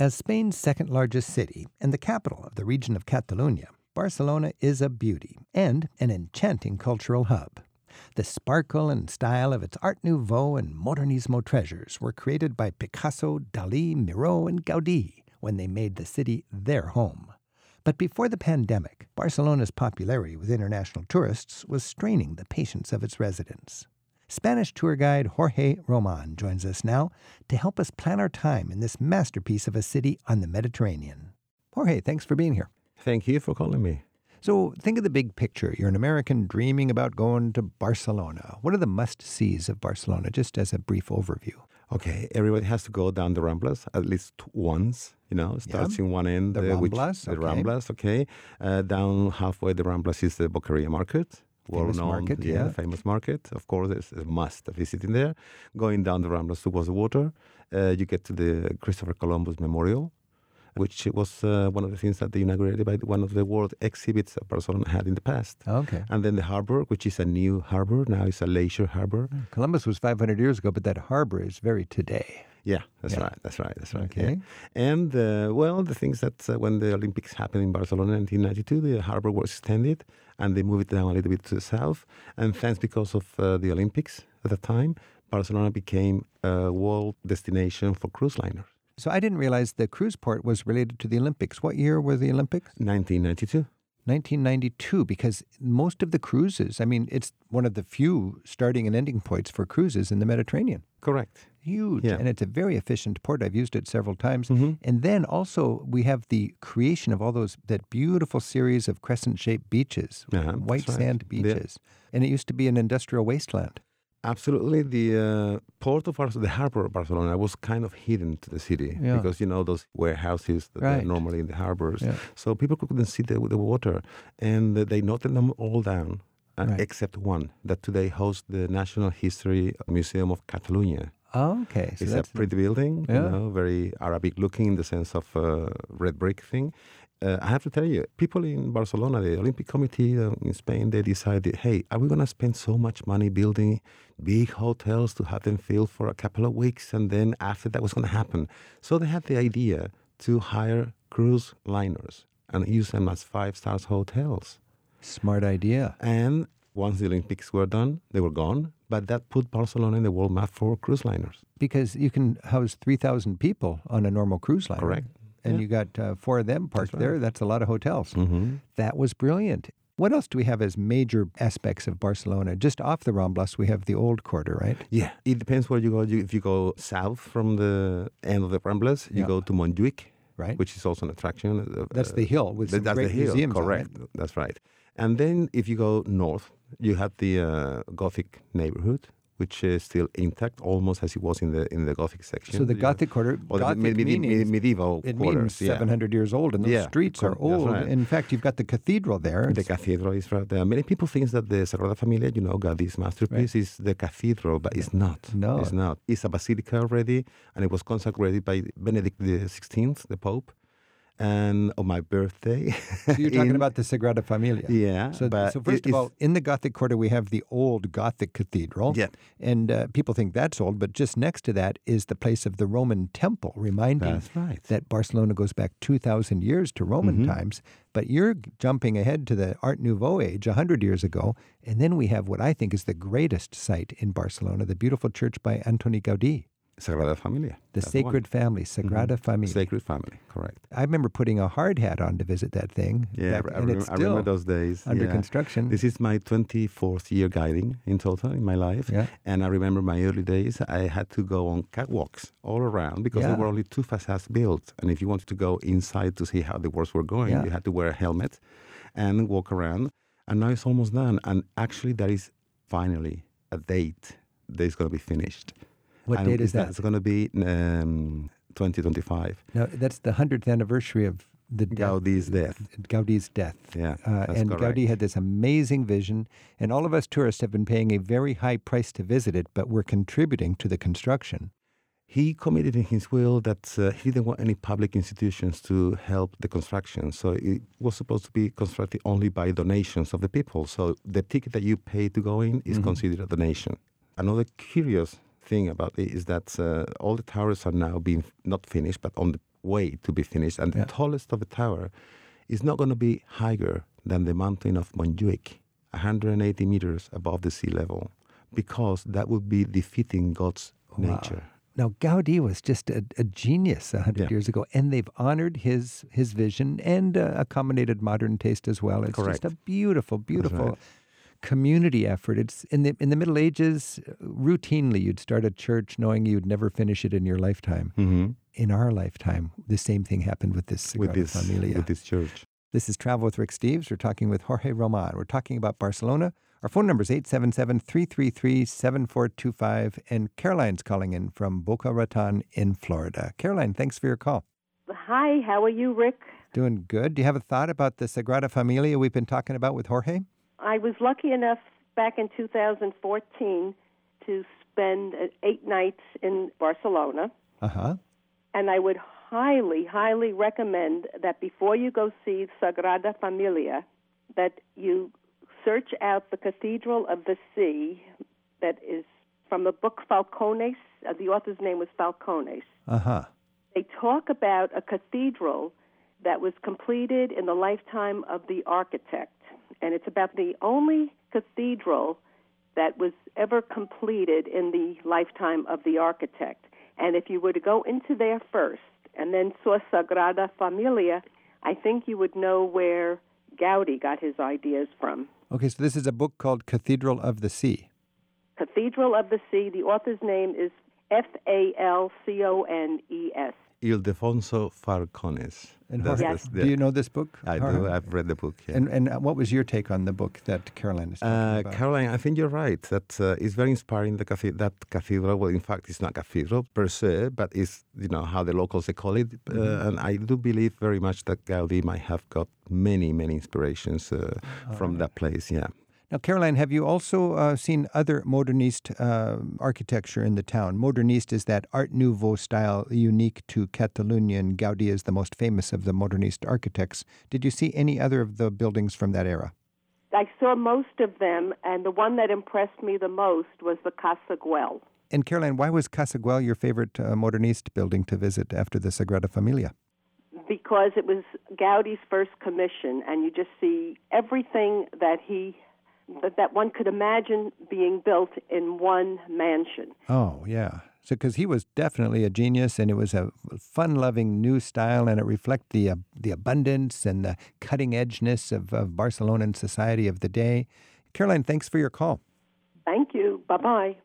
As Spain's second largest city and the capital of the region of Catalonia, Barcelona is a beauty and an enchanting cultural hub. The sparkle and style of its Art Nouveau and Modernismo treasures were created by Picasso, Dali, Miro, and Gaudi when they made the city their home. But before the pandemic, Barcelona's popularity with international tourists was straining the patience of its residents. Spanish tour guide Jorge Roman joins us now to help us plan our time in this masterpiece of a city on the Mediterranean. Jorge, thanks for being here. Thank you for calling me. So, think of the big picture. You're an American dreaming about going to Barcelona. What are the must sees of Barcelona, just as a brief overview? Okay, everybody has to go down the Ramblas at least once. You know, starts yeah. in one end, the uh, Ramblas, which, the Ramblas. Okay, uh, down halfway the Ramblas is the Boqueria Market famous known, market, yeah, yeah, famous market. Of course, it's a must visiting there. Going down the Ramblas towards the water, uh, you get to the Christopher Columbus Memorial, which was uh, one of the things that they inaugurated by one of the world exhibits that Barcelona had in the past. Okay. And then the harbor, which is a new harbor, now it's a leisure harbor. Columbus was 500 years ago, but that harbor is very today. Yeah, that's yeah. right. That's right. That's right. Okay. Yeah. And uh, well, the things that uh, when the Olympics happened in Barcelona in 1992, the harbor was extended and they moved it down a little bit to the south. And thanks because of uh, the Olympics at the time, Barcelona became a world destination for cruise liners. So I didn't realize the cruise port was related to the Olympics. What year were the Olympics? 1992. 1992, because most of the cruises, I mean, it's one of the few starting and ending points for cruises in the Mediterranean. Correct. Huge. Yeah. And it's a very efficient port. I've used it several times. Mm-hmm. And then also, we have the creation of all those, that beautiful series of crescent shaped beaches, uh-huh, white right. sand beaches. Yeah. And it used to be an industrial wasteland. Absolutely, the uh, port of Barcelona, the harbor of Barcelona, was kind of hidden to the city yeah. because you know those warehouses that right. are normally in the harbors, yeah. so people couldn't see the, the water, and they noted them all down, uh, right. except one that today hosts the National History Museum of Catalonia. Oh, okay. So it's a pretty building, yeah. you know, very Arabic looking in the sense of uh, red brick thing uh, I have to tell you, people in Barcelona, the Olympic Committee uh, in Spain, they decided, hey, are we going to spend so much money building big hotels to have them filled for a couple of weeks, and then after that, what's going to happen? So they had the idea to hire cruise liners and use them as five stars hotels. Smart idea. And once the Olympics were done, they were gone. But that put Barcelona in the world map for cruise liners. Because you can house 3,000 people on a normal cruise liner. Correct and yeah. you got uh, four of them parked right. there. That's a lot of hotels. Mm-hmm. That was brilliant. What else do we have as major aspects of Barcelona? Just off the Ramblas, we have the old quarter, right? Yeah, it depends where you go. You, if you go south from the end of the Ramblas, you yeah. go to Montjuic, right? Which is also an attraction. Uh, that's the hill with some that's great the hill, museums. Correct. That's right. And then if you go north, you have the uh, Gothic neighborhood, which is still intact, almost as it was in the in the Gothic section. So the Gothic quarter, or Gothic the med- meanings, medieval it quarters, means yeah. 700 years old, and those yeah, streets are old. Right. In fact, you've got the cathedral there. The cathedral is right there. Many people think that the Sagrada Familia, you know, got this masterpiece, right. is the cathedral, but it's not. No, it's not. It's a basilica already, and it was consecrated by Benedict XVI, the Pope and on my birthday. so you're talking in, about the Sagrada Familia. Yeah. So, so first of all, in the Gothic quarter, we have the old Gothic cathedral. Yeah. And uh, people think that's old, but just next to that is the place of the Roman temple, reminding right. that Barcelona goes back 2,000 years to Roman mm-hmm. times. But you're jumping ahead to the Art Nouveau age, 100 years ago. And then we have what I think is the greatest site in Barcelona, the beautiful church by Antoni Gaudí. Sagrada Familia. The Sacred the Family, Sagrada mm-hmm. Familia. Sacred Family, correct. I remember putting a hard hat on to visit that thing. Yeah, back, I, and rem- I remember those days. under yeah. construction. This is my 24th year guiding in total in my life. Yeah. And I remember my early days, I had to go on catwalks all around because Yeah. there were only two facades built. And if you wanted to go inside to see how the works were going, Yeah. you had to wear a helmet and walk around. And now it's almost done. And actually, there is finally a date that is going to be finished. What date is that? It's going to be um, 2025. No, that's the 100th anniversary of the death, Gaudi's death. Gaudi's death. Yeah, Uh, and correct. Gaudi had this amazing vision, and all of us tourists have been paying a very high price to visit it, but we're contributing to the construction. He committed in his will that uh, he didn't want any public institutions to help the construction. So it was supposed to be constructed only by donations of the people. So the ticket that you pay to go in is Mhm. considered a donation. Another curious thing about it is that uh, all the towers are now being not finished, but on the way to be finished. And the tallest of the tower is not going to be higher than the mountain of Montjuic, 180 meters above the sea level, because that would be defeating God's nature. Now, Gaudi was just a, a genius 100 Yeah. years ago, and they've honored his his vision and uh, accommodated modern taste as well. It's Correct. just a beautiful, beautiful. Community effort. It's in the in the Middle Ages. Routinely, you'd start a church knowing you'd never finish it in your lifetime. Mhm. In our lifetime, the same thing happened with this With this, Familia. with this church. This is Travel with Rick Steves. We're talking with Jorge Roman. We're talking about Barcelona. Our phone number is 877 333 7425. And Caroline's calling in from Boca Raton in Florida. Caroline, thanks for your call. Hi, how are you, Rick? Doing good. Do you have a thought about the Sagrada Familia we've been talking about with Jorge? I was lucky enough back in 2014 to spend uh, eight nights in Barcelona, Uh huh. and I would highly, highly recommend that before you go see Sagrada Familia, that you search out the Cathedral of the Sea, that is from the book Falcones. Uh, the author's name was Falcones. Uh huh. they talk about a cathedral that was completed in the lifetime of the architect. And it's about the only cathedral that was ever completed in the lifetime of the architect. And if you were to go into there first and then saw Sagrada Familia, I think you would know where Gaudi got his ideas from. Okay, so this is a book called Cathedral of the Sea. Cathedral of the Sea, the author's name is F A L C O N E S. Ildefonso Falcones. And That's Jorge, Yes. the- do you know this book? I Jorge? do. I've read the book. Yeah. And, and what was your take on the book that Caroline is talking Uh, about? Caroline, I think you're right. That uh, it's very inspiring. The cathe- that cathedral. Well, in fact, it's not cathedral per se, but it's you know how the locals they call it. Mm-hmm. Uh, and I do believe very much that Gaudi might have got many, many inspirations uh, from that place. Yeah. Now, Caroline, have you also uh, seen other modernist uh, architecture in the town? Modernist is that Art Nouveau style unique to Catalonia, and Gaudi is the most famous of the modernist architects. Did you see any other of the buildings from that era? I saw most of them, and the one that impressed me the most was the Casa Güell. And Caroline, why was Casa Güell your favorite uh, modernist building to visit after the Sagrada Familia? because it was Gaudi's first commission, and you just see everything that he that, that one could imagine being built in one mansion. Oh, yeah. So, because he was definitely a genius, and it was a fun-loving new style, and it reflected the uh, the abundance and the cutting edgeness of, of Barcelonan society of the day. Caroline, thanks for your call. Thank you. Bye bye.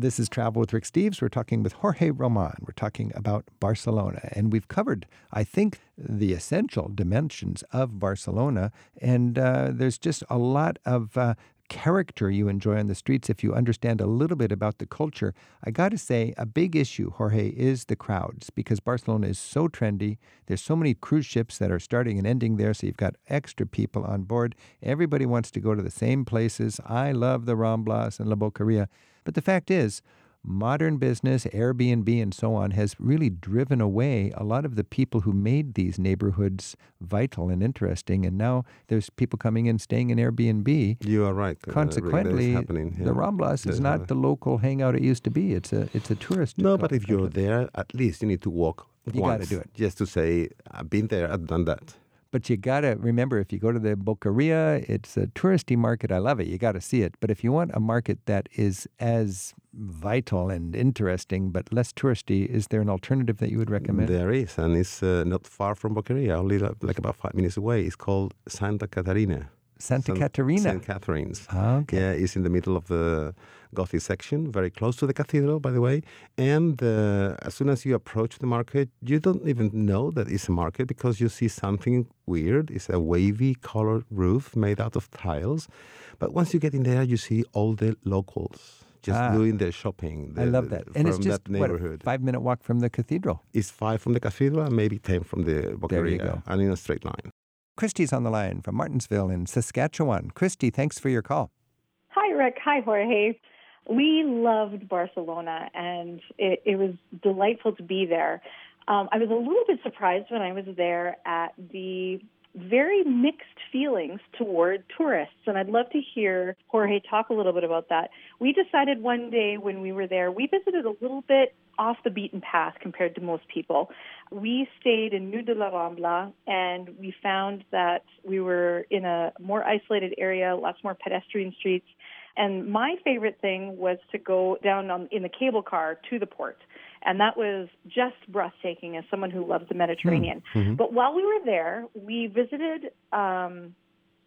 This is Travel with Rick Steves. We're talking with Jorge Roman. We're talking about Barcelona. And we've covered, I think, the essential dimensions of Barcelona. And uh, there's just a lot of uh, character you enjoy on the streets if you understand a little bit about the culture. I got to say, a big issue, Jorge, is the crowds because Barcelona is so trendy. There's so many cruise ships that are starting and ending there, so you've got extra people on board. Everybody wants to go to the same places. I love the Ramblas and La Boqueria. But the fact is, modern business, Airbnb, and so on has really driven away a lot of the people who made these neighborhoods vital and interesting. And now there's people coming in staying in Airbnb. You are right. uh, Rick, that is Consequently, happening, the. Ramblas is not the local hangout it used to be. It's a it's a tourist. No, but if you're there, at least you need to walk You gotta do it. Just to say, I've been there, I've done that. But you got to remember if you go to the Boqueria, it's a touristy market. I love it. You got to see it. But if you want a market that is as vital and interesting but less touristy, is there an alternative that you would recommend? There is, and it's uh, not far from Boqueria, only like, like about five minutes away. It's called Santa Caterina. Santa San- Caterina. St. Catherine's. Ah, okay. Yeah, it's in the middle of the Gothic section, very close to the cathedral, by the way. And uh, as soon as you approach the market, you don't even know that it's a market because you see something weird. It's a wavy colored roof made out of tiles. But once you get in there, you see all the locals just Ah. doing their shopping. I the- love the- that. And it's just that what, a five minute walk from the cathedral. It's five from the cathedral and maybe 10 from the There you Boqueria, go. and in a straight line. Christy's on the line from Martensville in Saskatchewan. Christy, thanks for your call. Hi, Rick. Hi, Jorge. We loved Barcelona, and it, it was delightful to be there. Um, I was a little bit surprised when I was there at the very mixed feelings toward tourists. And I'd love to hear Jorge talk a little bit about that. We decided one day when we were there, we visited a little bit off the beaten path compared to most people. We stayed in Nus de la Rambla and we found that we were in a more isolated area, lots more pedestrian streets. And my favorite thing was to go down on, in the cable car to the port. And that was just breathtaking as someone who loves the Mediterranean. Mm-hmm. But while we were there, we visited um,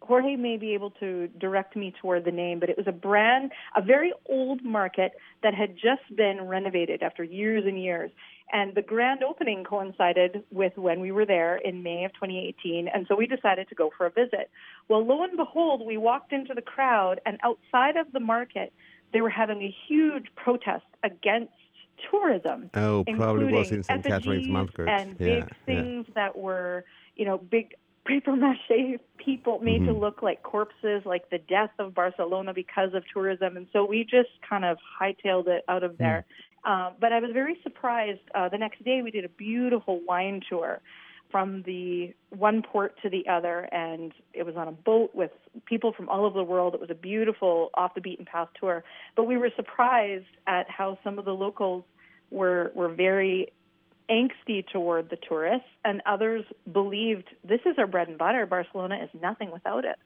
Jorge may be able to direct me toward the name, but it was a brand, a very old market that had just been renovated after years and years. And the grand opening coincided with when we were there in May of 2018. And so we decided to go for a visit. Well, lo and behold, we walked into the crowd, and outside of the market, they were having a huge protest against tourism. Oh, probably was in St. Catherine's Market. And yeah, big things yeah. that were, you know, big paper mache people made mm-hmm. to look like corpses, like the death of Barcelona because of tourism. And so we just kind of hightailed it out of there. Mm. but I was very surprised. Uh, the next day, we did a beautiful wine tour from the one port to the other, and it was on a boat with people from all over the world. It was a beautiful, off the beaten path tour. But we were surprised at how some of the locals were were very angsty toward the tourists, and others believed this is our bread and butter. Barcelona is nothing without it.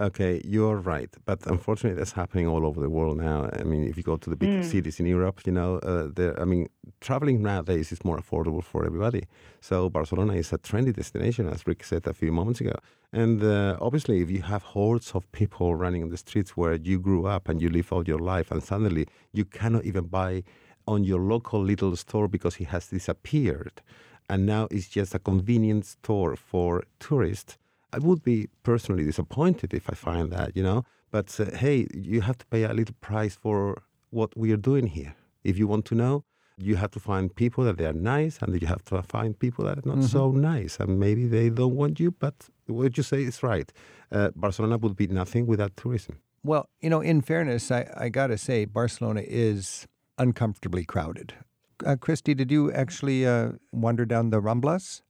Okay, you're right, but unfortunately, that's happening all over the world now. I mean, if you go to the big mm. cities in Europe, you know, uh, I mean, traveling nowadays is more affordable for everybody. So Barcelona is a trendy destination, as Rick said a few moments ago. And uh, obviously, if you have hordes of people running on the streets where you grew up and you live all your life, and suddenly you cannot even buy on your local little store because he has disappeared and now it's just a convenience store for tourists. I would be personally disappointed if I find that, you know. But uh, hey, you have to pay a little price for what we are doing here. If you want to know, you have to find people that they are nice, and you have to find people that are not mm-hmm. so nice, and maybe they don't want you. But what you say is right. Uh, Barcelona would be nothing without tourism. Well, you know, in fairness, I, I got to say, Barcelona is uncomfortably crowded. Uh, Christy, did you actually uh, wander down the Ramblas?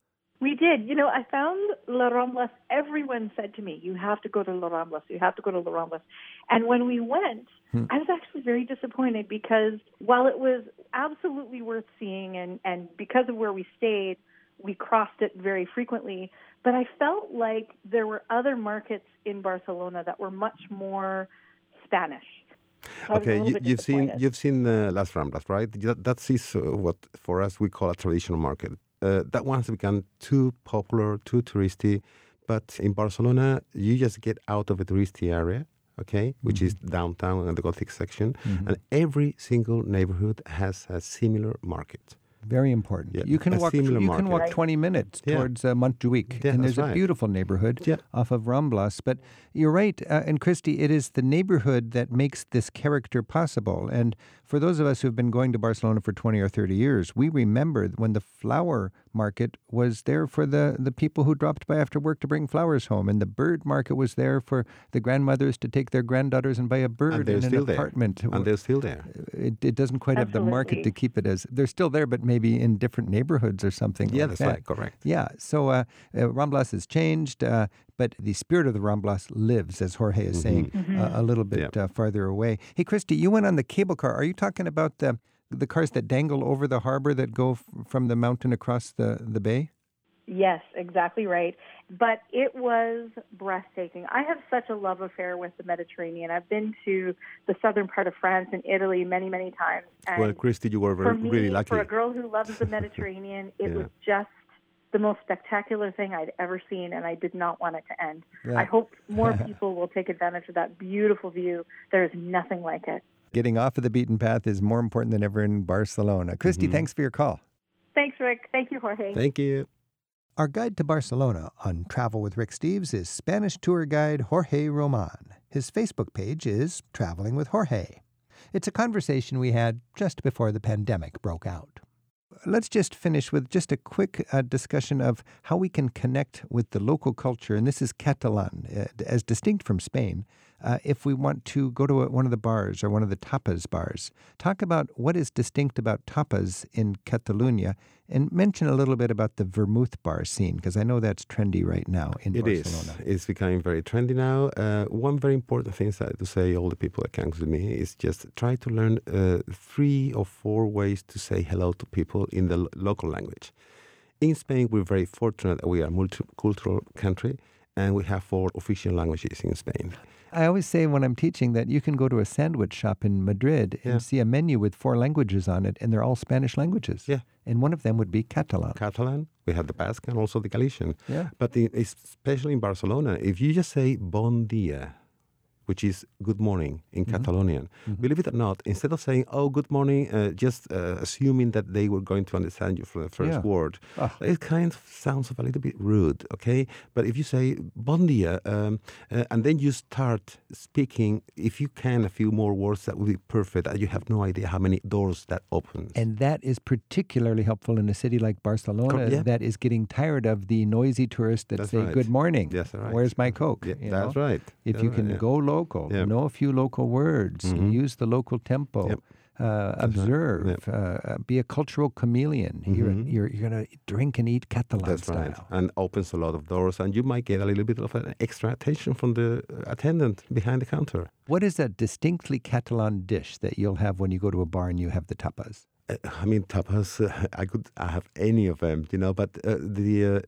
We did. You know, I found La Ramblas. Everyone said to me, "You have to go to La Ramblas. You have to go to La Ramblas." And when we went, hmm. I was actually very disappointed because while it was absolutely worth seeing, and and because of where we stayed, we crossed it very frequently. But I felt like there were other markets in Barcelona that were much more Spanish okay, you, have seen you've seen uh, Las Ramblas, right? That, that is uh, what for us we call a traditional market. Uh, that one has become too popular, too touristy. But in Barcelona, you just get out of a touristy area, okay, which mm-hmm. is downtown and the Gothic section, mm-hmm. and every single neighborhood has a similar market. Very important. Yeah, you can walk. You market. can walk 20 minutes yeah. towards uh, Montjuic, yeah, and there's right. a beautiful neighborhood off of Ramblas. But you're right, uh, and Christy, it is the neighborhood that makes this character possible. And for those of us who have been going to Barcelona for 20 or 30 years, we remember when the flower market was there for the, the people who dropped by after work to bring flowers home, and the bird market was there for the grandmothers to take their granddaughters and buy a bird in an apartment. There. And they're still there. It, it doesn't quite Absolutely. have the market to keep it as they're still there, but maybe in different neighborhoods or something. Yeah, like that's that. right. Correct. Yeah. So uh, uh, Ramblas has changed. Uh, but the spirit of the Ramblas lives, as Jorge is saying, mm-hmm. uh, a little bit yep. uh, farther away. Hey, Christy, you went on the cable car. Are you talking about the the cars that dangle over the harbor that go f- from the mountain across the, the bay? Yes, exactly right. But it was breathtaking. I have such a love affair with the Mediterranean. I've been to the southern part of France and Italy many, many times. And well, Christy, you were very, me, really lucky. For a girl who loves the Mediterranean, it yeah. was just the most spectacular thing I'd ever seen, and I did not want it to end. Yeah. I hope more people will take advantage of that beautiful view. There is nothing like it. Getting off of the beaten path is more important than ever in Barcelona. Christy, mm-hmm. thanks for your call. Thanks, Rick. Thank you, Jorge. Thank you. Our guide to Barcelona on Travel with Rick Steves is Spanish tour guide Jorge Roman. His Facebook page is Traveling with Jorge. It's a conversation we had just before the pandemic broke out let's just finish with just a quick uh, discussion of how we can connect with the local culture. And this is Catalan, uh, as distinct from Spain. Uh, if we want to go to a, one of the bars or one of the tapas bars. Talk about what is distinct about tapas in Catalonia and mention a little bit about the vermouth bar scene because I know that's trendy right now in It is. Barcelona. It's It's becoming very trendy now. Uh, one very important thing that to say all the people that come to me is just try to learn uh, three or four ways to say hello to people in the lo- local language. In Spain, we're very fortunate that we are a multicultural country and we have four official languages in Spain. I always say when I'm teaching that you can go to a sandwich shop in Madrid and Yeah. see a menu with four languages on it, and they're all Spanish languages. Yeah. And one of them would be Catalan. Catalan, we have the Basque, and also the Galician. Yeah. But in, especially in Barcelona, if you just say bon dia, which is good morning in Catalonian, believe it or not, instead of saying, oh, good morning, uh, just uh, assuming that they were going to understand you from the first Yeah. word, Ah. it kind of sounds a little bit rude, okay? But if you say bon dia, um, uh, and then you start speaking, if you can, a few more words, that would be perfect. You have no idea how many doors that opens. And that is particularly helpful in a city like Barcelona yeah. that is getting tired of the noisy tourists that That's say, right. Good morning. Yes, right. Where's my Coke? Yeah, that's know? right. If That's you right, can yeah. go local, Yeah. know a few local words, Mhm. use the local tempo, Yep. uh, observe, Yep. uh, be a cultural chameleon. You're, Mhm. you're, you're going to drink and eat Catalan That's style. right, and opens a lot of doors, and you might get a little bit of an extra attention from the uh, attendant behind the counter. What is a distinctly Catalan dish that you'll have when you go to a bar and you have the tapas? Uh, I mean, tapas. Uh, I could I have any of them, you know. But uh, the uh,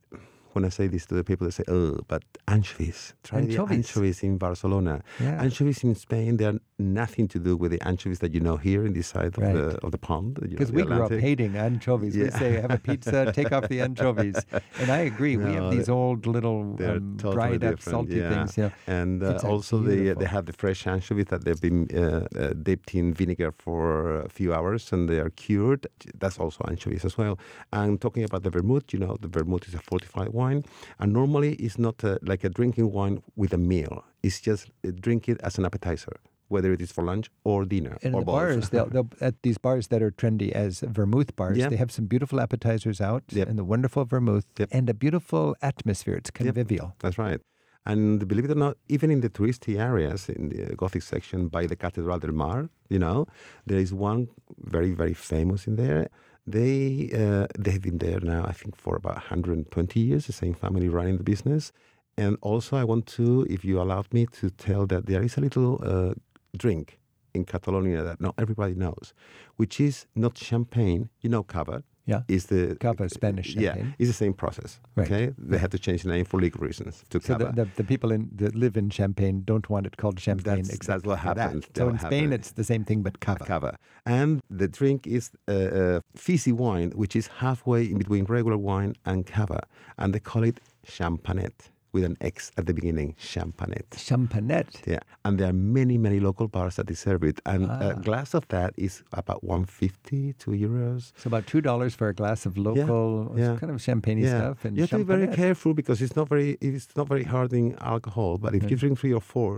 when I say this to the people, they say, "Oh, but anchovies. Try Anchovies. the anchovies in Barcelona. Yeah. Anchovies in Spain. They are nothing to do with the anchovies that you know here in this side of the of the pond. Because we grew up hating anchovies. We say, have a pizza, take off the anchovies. And I agree. we have these old little um, totally dried up salty yeah. things. Yeah. And uh, uh, also they beautiful. they have the fresh anchovies that they've been uh, uh, dipped in vinegar for a few hours and they are cured. That's also anchovies as well. And talking about the vermouth, you know, the vermouth is a fortified wine, and normally it's not uh like a drinking wine with a meal. It's just uh, drink it as an appetizer, whether it is for lunch or dinner And or the both. bars, they'll, they'll, at these bars that are trendy as vermouth bars, Yeah. they have some beautiful appetizers out Yep. and the wonderful vermouth Yep. and a beautiful atmosphere. It's convivial. That's right. And believe it or not, even in the touristy areas, in the Gothic section by the Catedral del Mar, you know, there is one very, very famous in there. They uh, they've been there now, I think, for about 120 years. The same family running the business. And also, I want to, if you allowed me, to tell that there is a little uh, drink in Catalonia that not everybody knows, which is not champagne. You know, cava. Yeah. Is the Cava, Spanish Yeah, champagne. it's the same process. Right. Okay, they had to change the name for legal reasons to So cava. the, the, the people in, that live in Champagne don't want it called champagne. That's- that's what for that. So what in Spain, happened. it's the same thing, but cava. cava. And the drink is uh, uh, fizzy wine, which is halfway in between regular wine and cava. And they call it xampanyet with an X at the beginning, xampanyet. Xampanyet. Yeah, and there are many, many local bars that they serve it, and Ah. a glass of that is about 150, 2 euros. So about two dollars for a glass of local yeah. kind of champagne yeah, stuff. And you have to be very careful because it's not very it's not very hard in alcohol. But if you drink three or four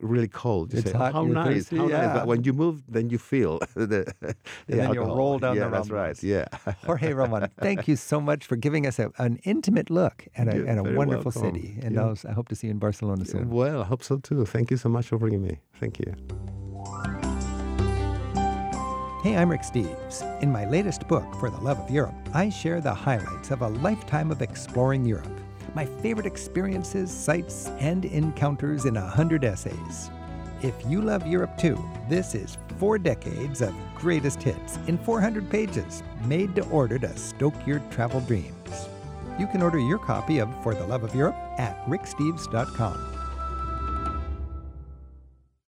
really cold, you It's say, hot, "How nice, thirsty," how nice!" yeah. But when you move, then you feel the, the then you alcohol. roll down yeah, the that's right. Yeah. Jorge Roman, thank you so much for giving us a, an intimate look at a, at a wonderful welcome. city. And Yeah. I hope to see you in Barcelona soon. Well, I hope so too. Thank you so much for bringing me. Thank you. Hey, I'm Rick Steves. In my latest book, For the Love of Europe, I share the highlights of a lifetime of exploring Europe. My favorite experiences, sights, and encounters in a hundred essays. If you love Europe too, this is four decades of greatest hits in 400 pages, made to order to stoke your travel dreams. You can order your copy of For the Love of Europe at ricksteves.com.